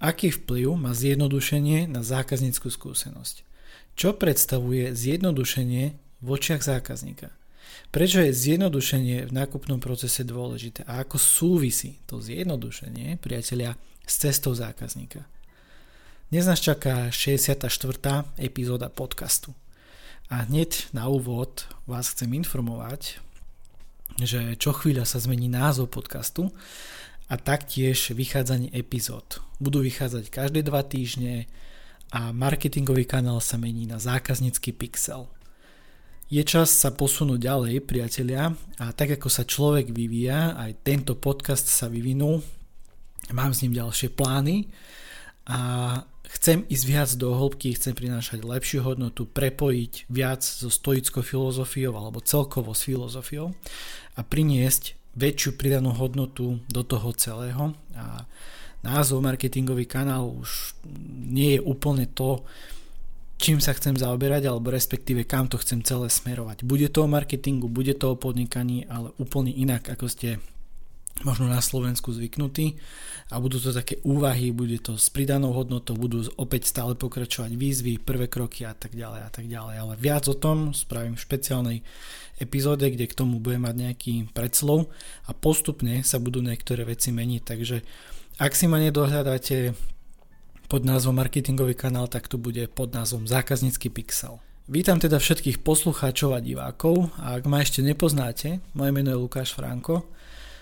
Aký vplyv má zjednodušenie na zákazníckú skúsenosť? Čo predstavuje zjednodušenie v očiach zákazníka? Prečo je zjednodušenie v nákupnom procese dôležité a ako súvisí to zjednodušenie, priatelia, s cestou zákazníka? Dnes nás čaká 64. epizóda podcastu. A hneď na úvod vás chcem informovať, že čo chvíľa sa zmení názov podcastu a taktiež vychádzanie epizód. Budú vychádzať každé dva týždne a marketingový kanál sa mení na zákaznícky pixel – je čas sa posunúť ďalej, priatelia, a tak ako sa človek vyvíja, aj tento podcast sa vyvinul, mám s ním ďalšie plány a chcem ísť viac do hĺbky, chcem prinášať lepšiu hodnotu, prepojiť viac so stoickou filozofiou alebo celkovo s filozofiou a priniesť väčšiu pridanú hodnotu do toho celého a názov marketingový kanál už nie je úplne to, čím sa chcem zaoberať, alebo respektíve kam to chcem celé smerovať. Bude to o marketingu, bude to o podnikaní, ale úplne inak, ako ste možno na Slovensku zvyknutí a budú to také úvahy, bude to s pridanou hodnotou, budú opäť stále pokračovať výzvy, prvé kroky a tak ďalej a tak ďalej. Ale viac o tom spravím v špeciálnej epizóde, kde k tomu budem mať nejaký predslov a postupne sa budú niektoré veci meniť, takže ak si ma nedohľadáte pod názvom marketingový kanál, tak tu bude pod názvom zákaznícky pixel. Vítam teda všetkých poslucháčov a divákov a ak ma ešte nepoznáte, moje meno je Lukáš Franko,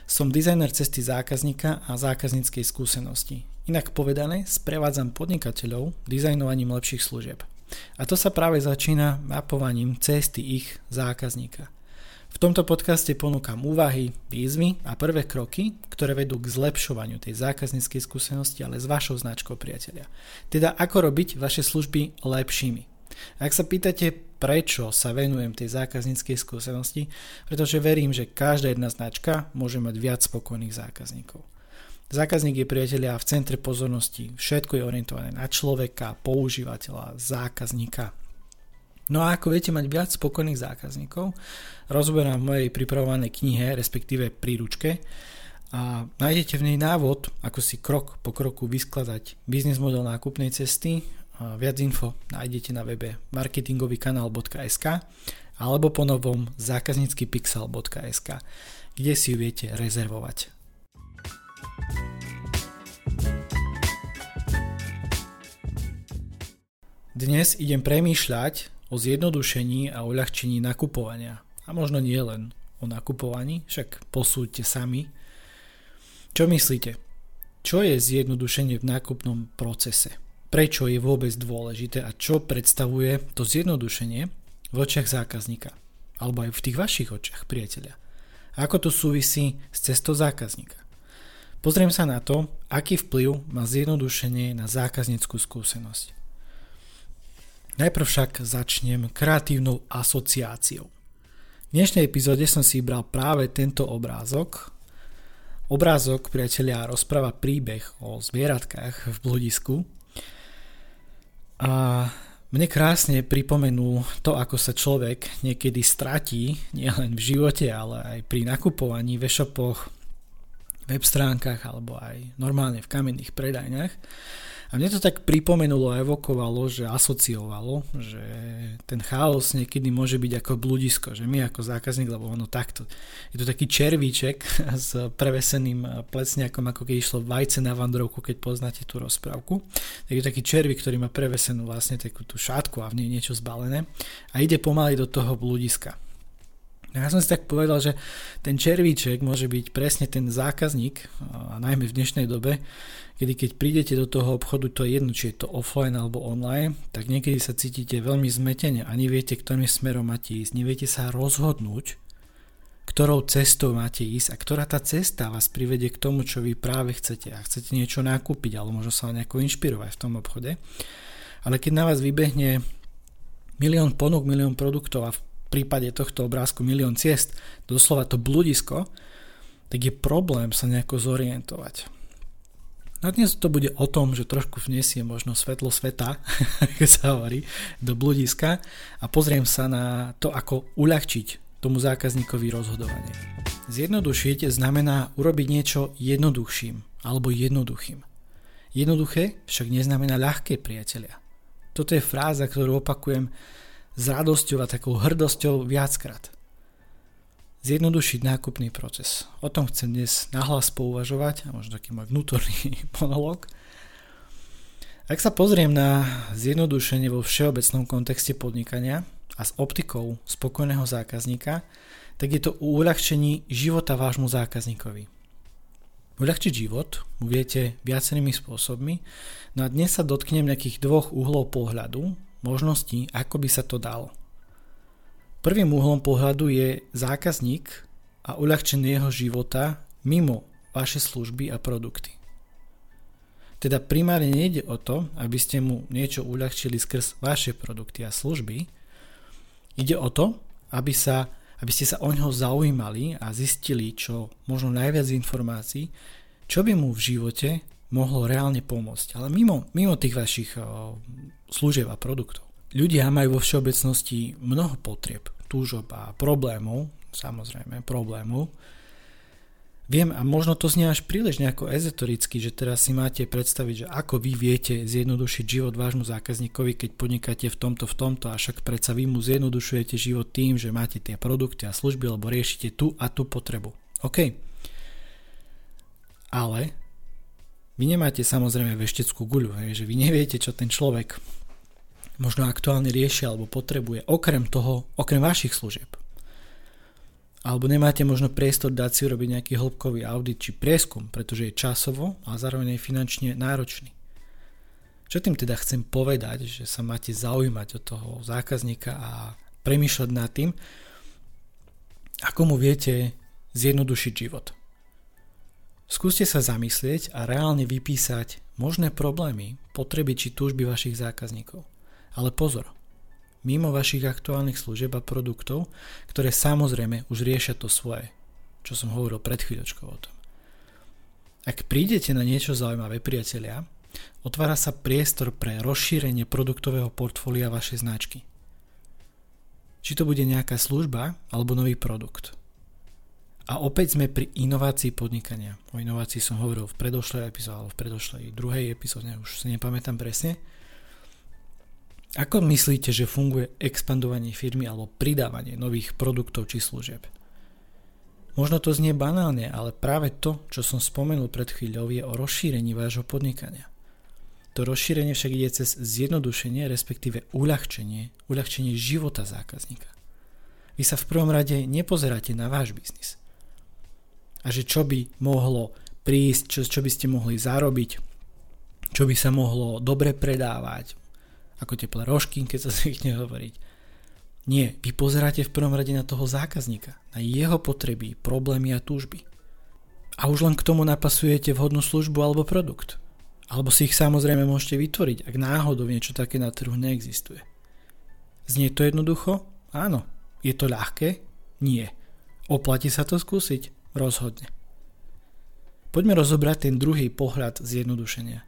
som dizajner cesty zákazníka a zákazníckej skúsenosti. Inak povedané, sprevádzam podnikateľov dizajnovaním lepších služieb. A to sa práve začína mapovaním cesty ich zákazníka. V tomto podcaste ponúkam úvahy, výzvy a prvé kroky, ktoré vedú k zlepšovaniu tej zákazníckej skúsenosti, ale s vašou značkou priateľia. Teda ako robiť vaše služby lepšími. Ak sa pýtate, prečo sa venujem tej zákazníckej skúsenosti, pretože verím, že každá jedna značka môže mať viac spokojných zákazníkov. Zákazník je priateľia v centre pozornosti, všetko je orientované na človeka, používateľa, zákazníka, No a ako viete mať viac spokojných zákazníkov, rozoberám v mojej pripravovanej knihe, respektíve príručke a nájdete v nej návod, ako si krok po kroku vyskladať biznis model nákupnej cesty. Viac info nájdete na webe marketingovýkanál.sk alebo po novom zákazníckypixel.sk, kde si ju viete rezervovať. Dnes idem premýšľať o zjednodušení a uľahčení nakupovania. A možno nie len o nakupovaní, však posúďte sami. Čo myslíte? Čo je zjednodušenie v nákupnom procese? Prečo je vôbec dôležité a čo predstavuje to zjednodušenie v očiach zákazníka? Alebo aj v tých vašich očiach, priateľia. A ako to súvisí s cestou zákazníka? Pozriem sa na to, aký vplyv má zjednodušenie na zákazníckú skúsenosť. Najprv však začnem kreatívnou asociáciou. V dnešnej epizóde som si vybral práve tento obrázok. Obrázok, priatelia, rozpráva príbeh o zvieratkách v bludisku. A mne krásne pripomenú to, ako sa človek niekedy stratí, nielen v živote, ale aj pri nakupovaní v e-shopoch, web stránkach alebo aj normálne v kamenných predajniach a mne to tak pripomenulo a evokovalo, že asociovalo, že ten chaos niekedy môže byť ako bludisko, že my ako zákazník, lebo ono takto, je to taký červíček s preveseným plecňakom, ako keď išlo vajce na vandrovku, keď poznáte tú rozprávku. Tak je taký červík, ktorý má prevesenú vlastne takú tú šátku a v nej niečo zbalené a ide pomaly do toho bludiska. Ja som si tak povedal, že ten červíček môže byť presne ten zákazník, a najmä v dnešnej dobe, kedy keď prídete do toho obchodu, to je jedno, či je to offline alebo online, tak niekedy sa cítite veľmi zmetene a neviete, ktorým smerom máte ísť, neviete sa rozhodnúť, ktorou cestou máte ísť a ktorá tá cesta vás privedie k tomu, čo vy práve chcete a chcete niečo nakúpiť alebo možno sa nejako inšpirovať v tom obchode. Ale keď na vás vybehne milión ponúk, milión produktov a prípade tohto obrázku milión ciest, doslova to bludisko, tak je problém sa nejako zorientovať. No dnes to bude o tom, že trošku vniesie možno svetlo sveta, ako sa hovorí, do bludiska a pozriem sa na to, ako uľahčiť tomu zákazníkovi rozhodovanie. Zjednodušiť znamená urobiť niečo jednoduchším alebo jednoduchým. Jednoduché však neznamená ľahké, priatelia. Toto je fráza, ktorú opakujem s radosťou a takou hrdosťou viackrát. Zjednodušiť nákupný proces. O tom chcem dnes nahlas pouvažovať, a možno taký môj vnútorný monolog. Ak sa pozriem na zjednodušenie vo všeobecnom kontexte podnikania a s optikou spokojného zákazníka, tak je to uľahčení života vášmu zákazníkovi. Uľahčiť život viete viacerými spôsobmi, no a dnes sa dotknem nejakých dvoch uhlov pohľadu, možností, ako by sa to dalo. Prvým uhlom pohľadu je zákazník a uľahčenie jeho života mimo vaše služby a produkty. Teda primárne nejde o to, aby ste mu niečo uľahčili skrz vaše produkty a služby. Ide o to, aby sa aby ste sa o ňoho zaujímali a zistili čo možno najviac informácií, čo by mu v živote mohlo reálne pomôcť. Ale mimo, mimo tých vašich o, služieb a produktov. Ľudia majú vo všeobecnosti mnoho potrieb, túžob a problémov, samozrejme problémov. Viem, a možno to znie až príliš nejako ezotericky, že teraz si máte predstaviť, že ako vy viete zjednodušiť život vášmu zákazníkovi, keď podnikáte v tomto, v tomto, a však predsa vy mu zjednodušujete život tým, že máte tie produkty a služby, lebo riešite tú a tú potrebu. OK. Ale vy nemáte samozrejme vešteckú guľu, hej, že vy neviete, čo ten človek možno aktuálne rieši alebo potrebuje, okrem toho, okrem vašich služieb alebo nemáte možno priestor dať si urobiť nejaký hĺbkový audit či prieskum, pretože je časovo a zároveň aj finančne náročný. Čo tým teda chcem povedať, že sa máte zaujímať od toho zákazníka a premýšľať nad tým, ako mu viete zjednodušiť život. Skúste sa zamyslieť a reálne vypísať možné problémy, potreby či túžby vašich zákazníkov. Ale pozor, mimo vašich aktuálnych služieb a produktov, ktoré samozrejme už riešia to svoje, čo som hovoril pred chvíľočkou o tom. Ak prídete na niečo zaujímavé, priatelia, otvára sa priestor pre rozšírenie produktového portfólia vašej značky. Či to bude nejaká služba alebo nový produkt. A opäť sme pri inovácii podnikania. O inovácii som hovoril v predošlej epizóde, alebo v predošlej druhej epizóde, už si nepamätám presne. Ako myslíte, že funguje expandovanie firmy alebo pridávanie nových produktov či služieb? Možno to znie banálne, ale práve to, čo som spomenul pred chvíľou, je o rozšírení vášho podnikania. To rozšírenie však ide cez zjednodušenie, respektíve uľahčenie, uľahčenie života zákazníka. Vy sa v prvom rade nepozeráte na váš biznis. A že čo by mohlo prísť, čo, čo by ste mohli zarobiť, čo by sa mohlo dobre predávať, ako teplé rožky, keď sa zvykne hovoriť. Nie, vy pozeráte v prvom rade na toho zákazníka, na jeho potreby, problémy a túžby. A už len k tomu napasujete vhodnú službu alebo produkt. Alebo si ich samozrejme môžete vytvoriť, ak náhodou niečo také na trhu neexistuje. Znie to jednoducho? Áno. Je to ľahké? Nie. Oplatí sa to skúsiť? Rozhodne. Poďme rozobrať ten druhý pohľad zjednodušenia.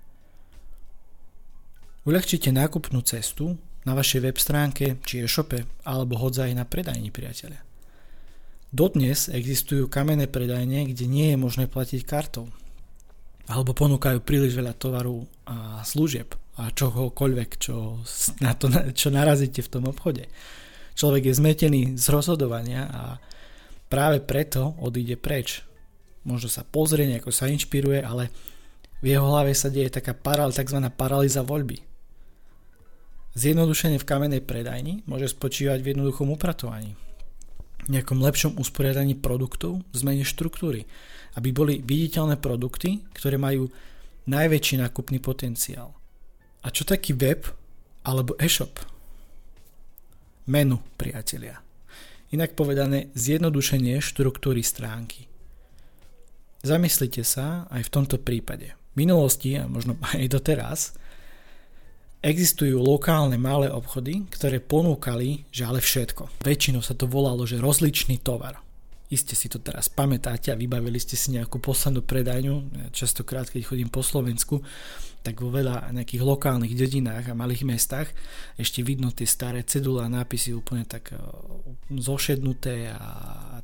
Uľahčite nákupnú cestu na vašej web stránke či e-shope alebo hodza aj na predajni priateľe. Dodnes existujú kamenné predajne, kde nie je možné platiť kartou alebo ponúkajú príliš veľa tovaru a služieb a čohokoľvek, čo, na to, čo narazíte v tom obchode. Človek je zmetený z rozhodovania a práve preto odíde preč. Možno sa pozrie, nejako sa inšpiruje, ale v jeho hlave sa deje taká paral, tzv. paralýza voľby. Zjednodušenie v kamenej predajni môže spočívať v jednoduchom upratovaní, nejakom lepšom usporiadaní produktov, zmene štruktúry, aby boli viditeľné produkty, ktoré majú najväčší nákupný potenciál. A čo taký web alebo e-shop? Menu, priatelia. Inak povedané, zjednodušenie štruktúry stránky. Zamyslite sa aj v tomto prípade. V minulosti a možno aj doteraz Existujú lokálne malé obchody, ktoré ponúkali, že ale všetko. Väčšinou sa to volalo, že rozličný tovar. Iste si to teraz pamätáte a vybavili ste si nejakú poslednú predajňu. Ja častokrát, keď chodím po Slovensku, tak vo veľa nejakých lokálnych dedinách a malých mestách ešte vidno tie staré cedule a nápisy úplne tak e, zošednuté a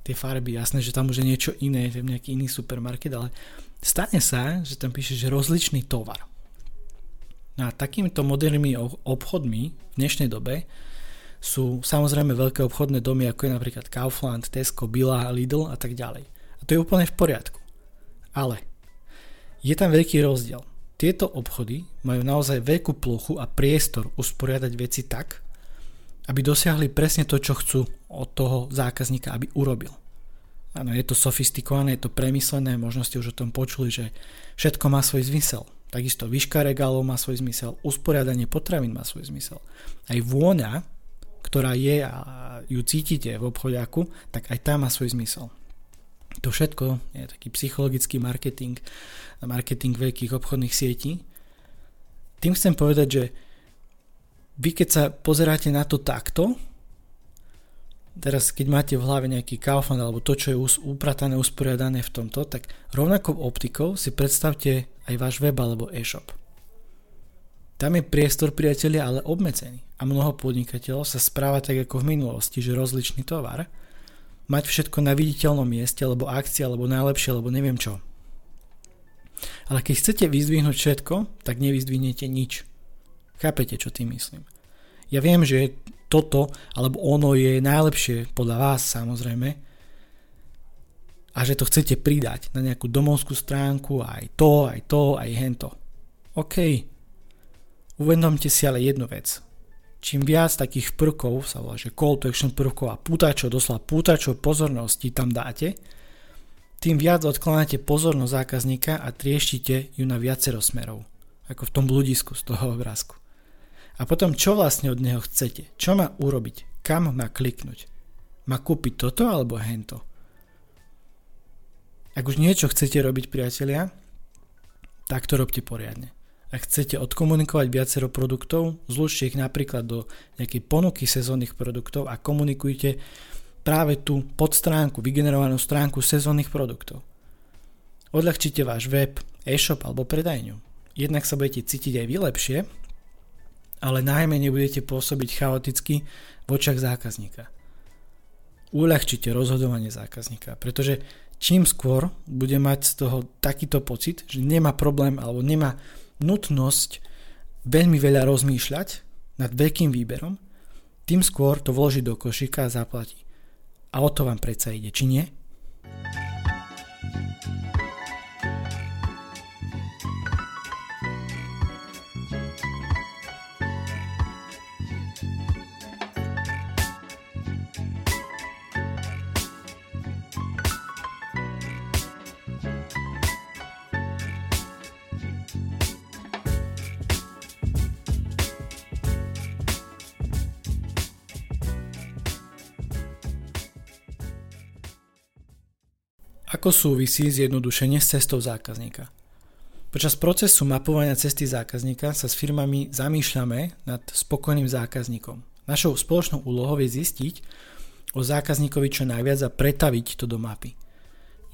tie farby, jasné, že tam už je niečo iné, je nejaký iný supermarket, ale stane sa, že tam píše, že rozličný tovar No a takýmito modernými obchodmi v dnešnej dobe sú samozrejme veľké obchodné domy, ako je napríklad Kaufland, Tesco, Billa, Lidl a tak ďalej. A to je úplne v poriadku. Ale je tam veľký rozdiel. Tieto obchody majú naozaj veľkú plochu a priestor usporiadať veci tak, aby dosiahli presne to, čo chcú od toho zákazníka, aby urobil. Áno, je to sofistikované, je to premyslené, možno ste už o tom počuli, že všetko má svoj zmysel. Takisto výška regálov má svoj zmysel, usporiadanie potravín má svoj zmysel. Aj vôňa, ktorá je a ju cítite v obchodiaku, tak aj tá má svoj zmysel. To všetko je taký psychologický marketing, marketing veľkých obchodných sietí. Tým chcem povedať, že vy keď sa pozeráte na to takto, teraz keď máte v hlave nejaký Kaufland alebo to, čo je upratané, usporiadané v tomto, tak rovnakou optikou si predstavte aj váš web alebo e-shop. Tam je priestor priatelia, ale obmedzený. A mnoho podnikateľov sa správa tak ako v minulosti, že rozličný tovar, mať všetko na viditeľnom mieste, alebo akcia, alebo najlepšie, alebo neviem čo. Ale keď chcete vyzdvihnúť všetko, tak nevyzdvihnete nič. Chápete, čo tým myslím? Ja viem, že toto alebo ono je najlepšie podľa vás samozrejme a že to chcete pridať na nejakú domovskú stránku aj to, aj to, aj hento. OK. Uvedomte si ale jednu vec. Čím viac takých prvkov, sa volá, že call to action prvkov a pútačov, doslova pútačov pozornosti tam dáte, tým viac odklanáte pozornosť zákazníka a trieštite ju na viacero smerov. Ako v tom bludisku z toho obrázku. A potom čo vlastne od neho chcete? Čo má urobiť? Kam má kliknúť? Má kúpiť toto alebo hento? Ak už niečo chcete robiť, priatelia, tak to robte poriadne. Ak chcete odkomunikovať viacero produktov, zlučte ich napríklad do nejakej ponuky sezónnych produktov a komunikujte práve tú podstránku, vygenerovanú stránku sezónnych produktov. Odľahčite váš web, e-shop alebo predajňu. Jednak sa budete cítiť aj vy lepšie, ale najmä nebudete pôsobiť chaoticky v očiach zákazníka. Uľahčite rozhodovanie zákazníka, pretože čím skôr bude mať z toho takýto pocit, že nemá problém alebo nemá nutnosť veľmi veľa rozmýšľať nad veľkým výberom, tým skôr to vloží do košíka a zaplatí. A o to vám predsa ide, či nie? Ako súvisí zjednodušenie s cestou zákazníka? Počas procesu mapovania cesty zákazníka sa s firmami zamýšľame nad spokojným zákazníkom. Našou spoločnou úlohou je zistiť o zákazníkovi čo najviac a pretaviť to do mapy.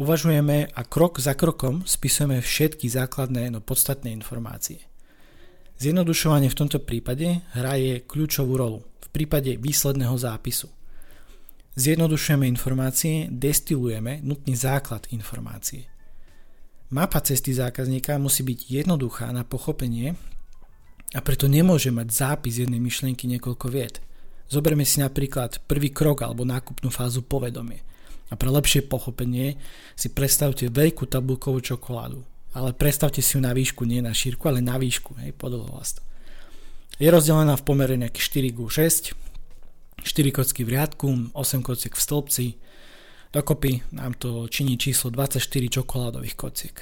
Uvažujeme a krok za krokom spisujeme všetky základné no podstatné informácie. Zjednodušovanie v tomto prípade hraje kľúčovú rolu v prípade výsledného zápisu – Zjednodušujeme informácie, destilujeme nutný základ informácie. Mapa cesty zákazníka musí byť jednoduchá na pochopenie a preto nemôže mať zápis jednej myšlienky niekoľko vied. Zoberme si napríklad prvý krok alebo nákupnú fázu povedomie. A pre lepšie pochopenie si predstavte veľkú tabulkovú čokoládu. Ale predstavte si ju na výšku, nie na šírku, ale na výšku, hej, podlhovast. Je rozdelená v pomere nejaký 4 6, 4 kocky v riadku, 8 kociek v stĺpci. Dokopy nám to činí číslo 24 čokoládových kociek.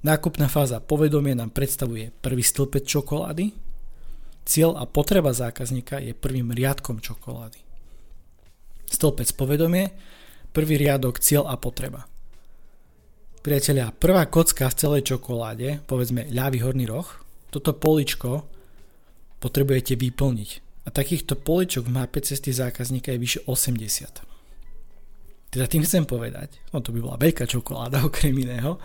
Nákupná fáza povedomie nám predstavuje prvý stĺpec čokolády, cieľ a potreba zákazníka je prvým riadkom čokolády. Stĺpec povedomie, prvý riadok cieľ a potreba. Priatelia, prvá kocka v celej čokoláde, povedzme ľavý horný roh, toto poličko potrebujete vyplniť a takýchto poličok v mape cesty zákazníka je vyše 80. Teda tým chcem povedať, no to by bola veľká čokoláda okrem iného,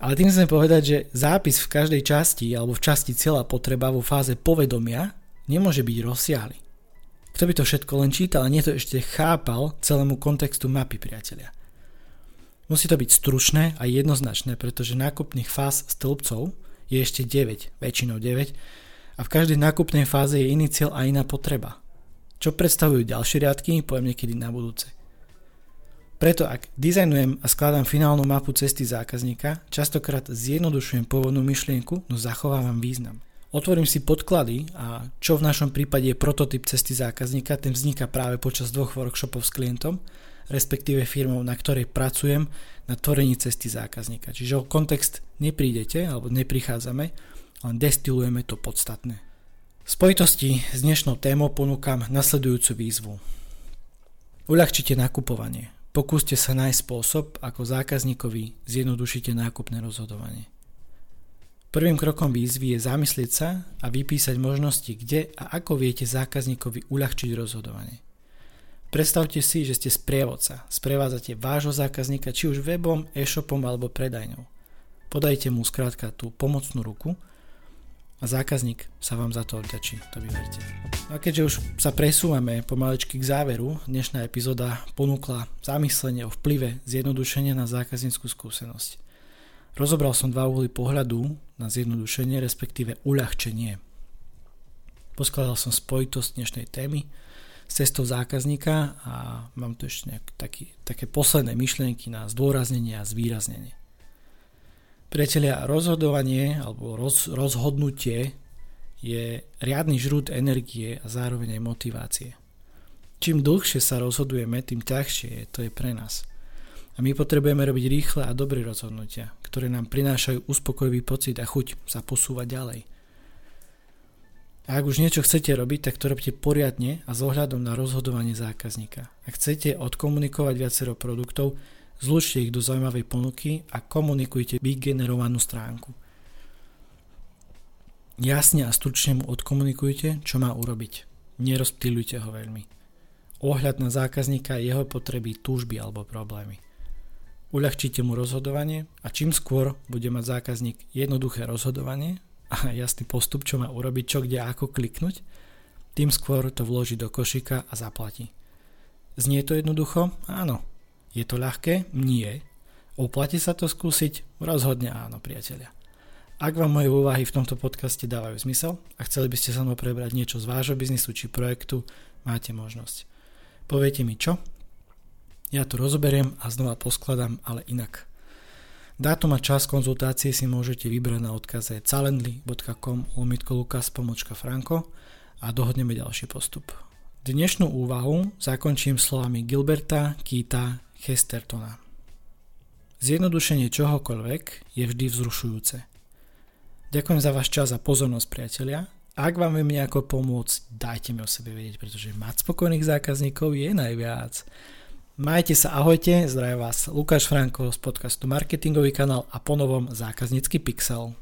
ale tým chcem povedať, že zápis v každej časti alebo v časti celá potreba vo fáze povedomia nemôže byť rozsiahly. Kto by to všetko len čítal a nie to ešte chápal celému kontextu mapy, priatelia. Musí to byť stručné a jednoznačné, pretože nákupných fáz stĺpcov je ešte 9, väčšinou 9, a v každej nákupnej fáze je iný cieľ a iná potreba. Čo predstavujú ďalšie riadky, poviem niekedy na budúce. Preto ak dizajnujem a skladám finálnu mapu cesty zákazníka, častokrát zjednodušujem pôvodnú myšlienku, no zachovávam význam. Otvorím si podklady a čo v našom prípade je prototyp cesty zákazníka, ten vzniká práve počas dvoch workshopov s klientom, respektíve firmou, na ktorej pracujem na tvorení cesty zákazníka. Čiže o kontext neprídete alebo neprichádzame, len destilujeme to podstatné. V spojitosti s dnešnou témou ponúkam nasledujúcu výzvu. Uľahčite nakupovanie. Pokúste sa nájsť spôsob, ako zákazníkovi zjednodušíte nákupné rozhodovanie. Prvým krokom výzvy je zamyslieť sa a vypísať možnosti, kde a ako viete zákazníkovi uľahčiť rozhodovanie. Predstavte si, že ste sprievodca, sprevádzate vášho zákazníka či už webom, e-shopom alebo predajňou. Podajte mu skrátka tú pomocnú ruku a zákazník sa vám za to odďačí, to vy verte. A keďže už sa presúvame pomalečky k záveru, dnešná epizóda ponúkla zamyslenie o vplyve zjednodušenia na zákazníckú skúsenosť. Rozobral som dva uhly pohľadu na zjednodušenie, respektíve uľahčenie. Poskladal som spojitosť dnešnej témy s cestou zákazníka a mám tu ešte nejak taký, také posledné myšlienky na zdôraznenie a zvýraznenie. Priatelia, rozhodovanie alebo roz, rozhodnutie je riadny žrút energie a zároveň aj motivácie. Čím dlhšie sa rozhodujeme, tým ťažšie je, to je pre nás. A my potrebujeme robiť rýchle a dobré rozhodnutia, ktoré nám prinášajú uspokojivý pocit a chuť sa posúvať ďalej. A ak už niečo chcete robiť, tak to robte poriadne a s ohľadom na rozhodovanie zákazníka. Ak chcete odkomunikovať viacero produktov, Zlučte ich do zaujímavej ponuky a komunikujte vygenerovanú stránku. Jasne a stručne mu odkomunikujte, čo má urobiť. Nerozptýlujte ho veľmi. Ohľad na zákazníka, jeho potreby, túžby alebo problémy. Uľahčite mu rozhodovanie a čím skôr bude mať zákazník jednoduché rozhodovanie a jasný postup, čo má urobiť, čo kde ako kliknúť, tým skôr to vloží do košíka a zaplatí. Znie to jednoducho? Áno, je to ľahké? Nie. Oplatí sa to skúsiť? Rozhodne áno, priatelia. Ak vám moje úvahy v tomto podcaste dávajú zmysel a chceli by ste sa mnou prebrať niečo z vášho biznisu či projektu, máte možnosť. Poviete mi čo? Ja to rozoberiem a znova poskladám, ale inak. Dátum a čas konzultácie si môžete vybrať na odkaze calendly.com lomitko lukas pomočka franko a dohodneme ďalší postup. Dnešnú úvahu zakončím slovami Gilberta Kita Chestertona. Zjednodušenie čohokoľvek je vždy vzrušujúce. Ďakujem za váš čas a pozornosť, priatelia. Ak vám viem nejako pomôcť, dajte mi o sebe vedieť, pretože mať spokojných zákazníkov je najviac. Majte sa, ahojte, zdraví vás Lukáš Franko z podcastu Marketingový kanál a ponovom zákaznícky pixel.